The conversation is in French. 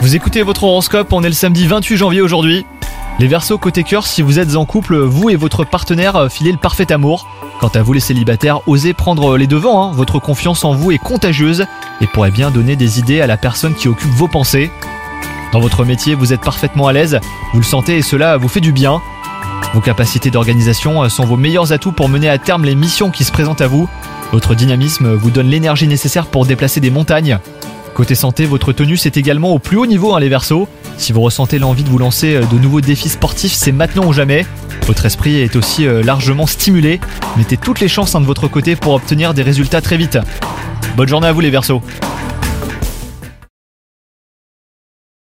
Vous écoutez votre horoscope, on est le samedi 28 janvier aujourd'hui. Les Verseaux côté cœur, si vous êtes en couple, vous et votre partenaire euh, filez le parfait amour. Quant à vous les célibataires, osez prendre les devants, hein. votre confiance en vous est contagieuse et pourrait bien donner des idées à la personne qui occupe vos pensées. Dans votre métier, vous êtes parfaitement à l'aise, vous le sentez et cela vous fait du bien. Vos capacités d'organisation euh, sont vos meilleurs atouts pour mener à terme les missions qui se présentent à vous. Votre dynamisme vous donne l'énergie nécessaire pour déplacer des montagnes. Côté santé, votre tenue c'est également au plus haut niveau, hein, les Verseaux. Si vous ressentez l'envie de vous lancer euh, de nouveaux défis sportifs, c'est maintenant ou jamais. Votre esprit est aussi euh, largement stimulé. Mettez toutes les chances hein, de votre côté pour obtenir des résultats très vite. Bonne journée à vous, les Verseaux.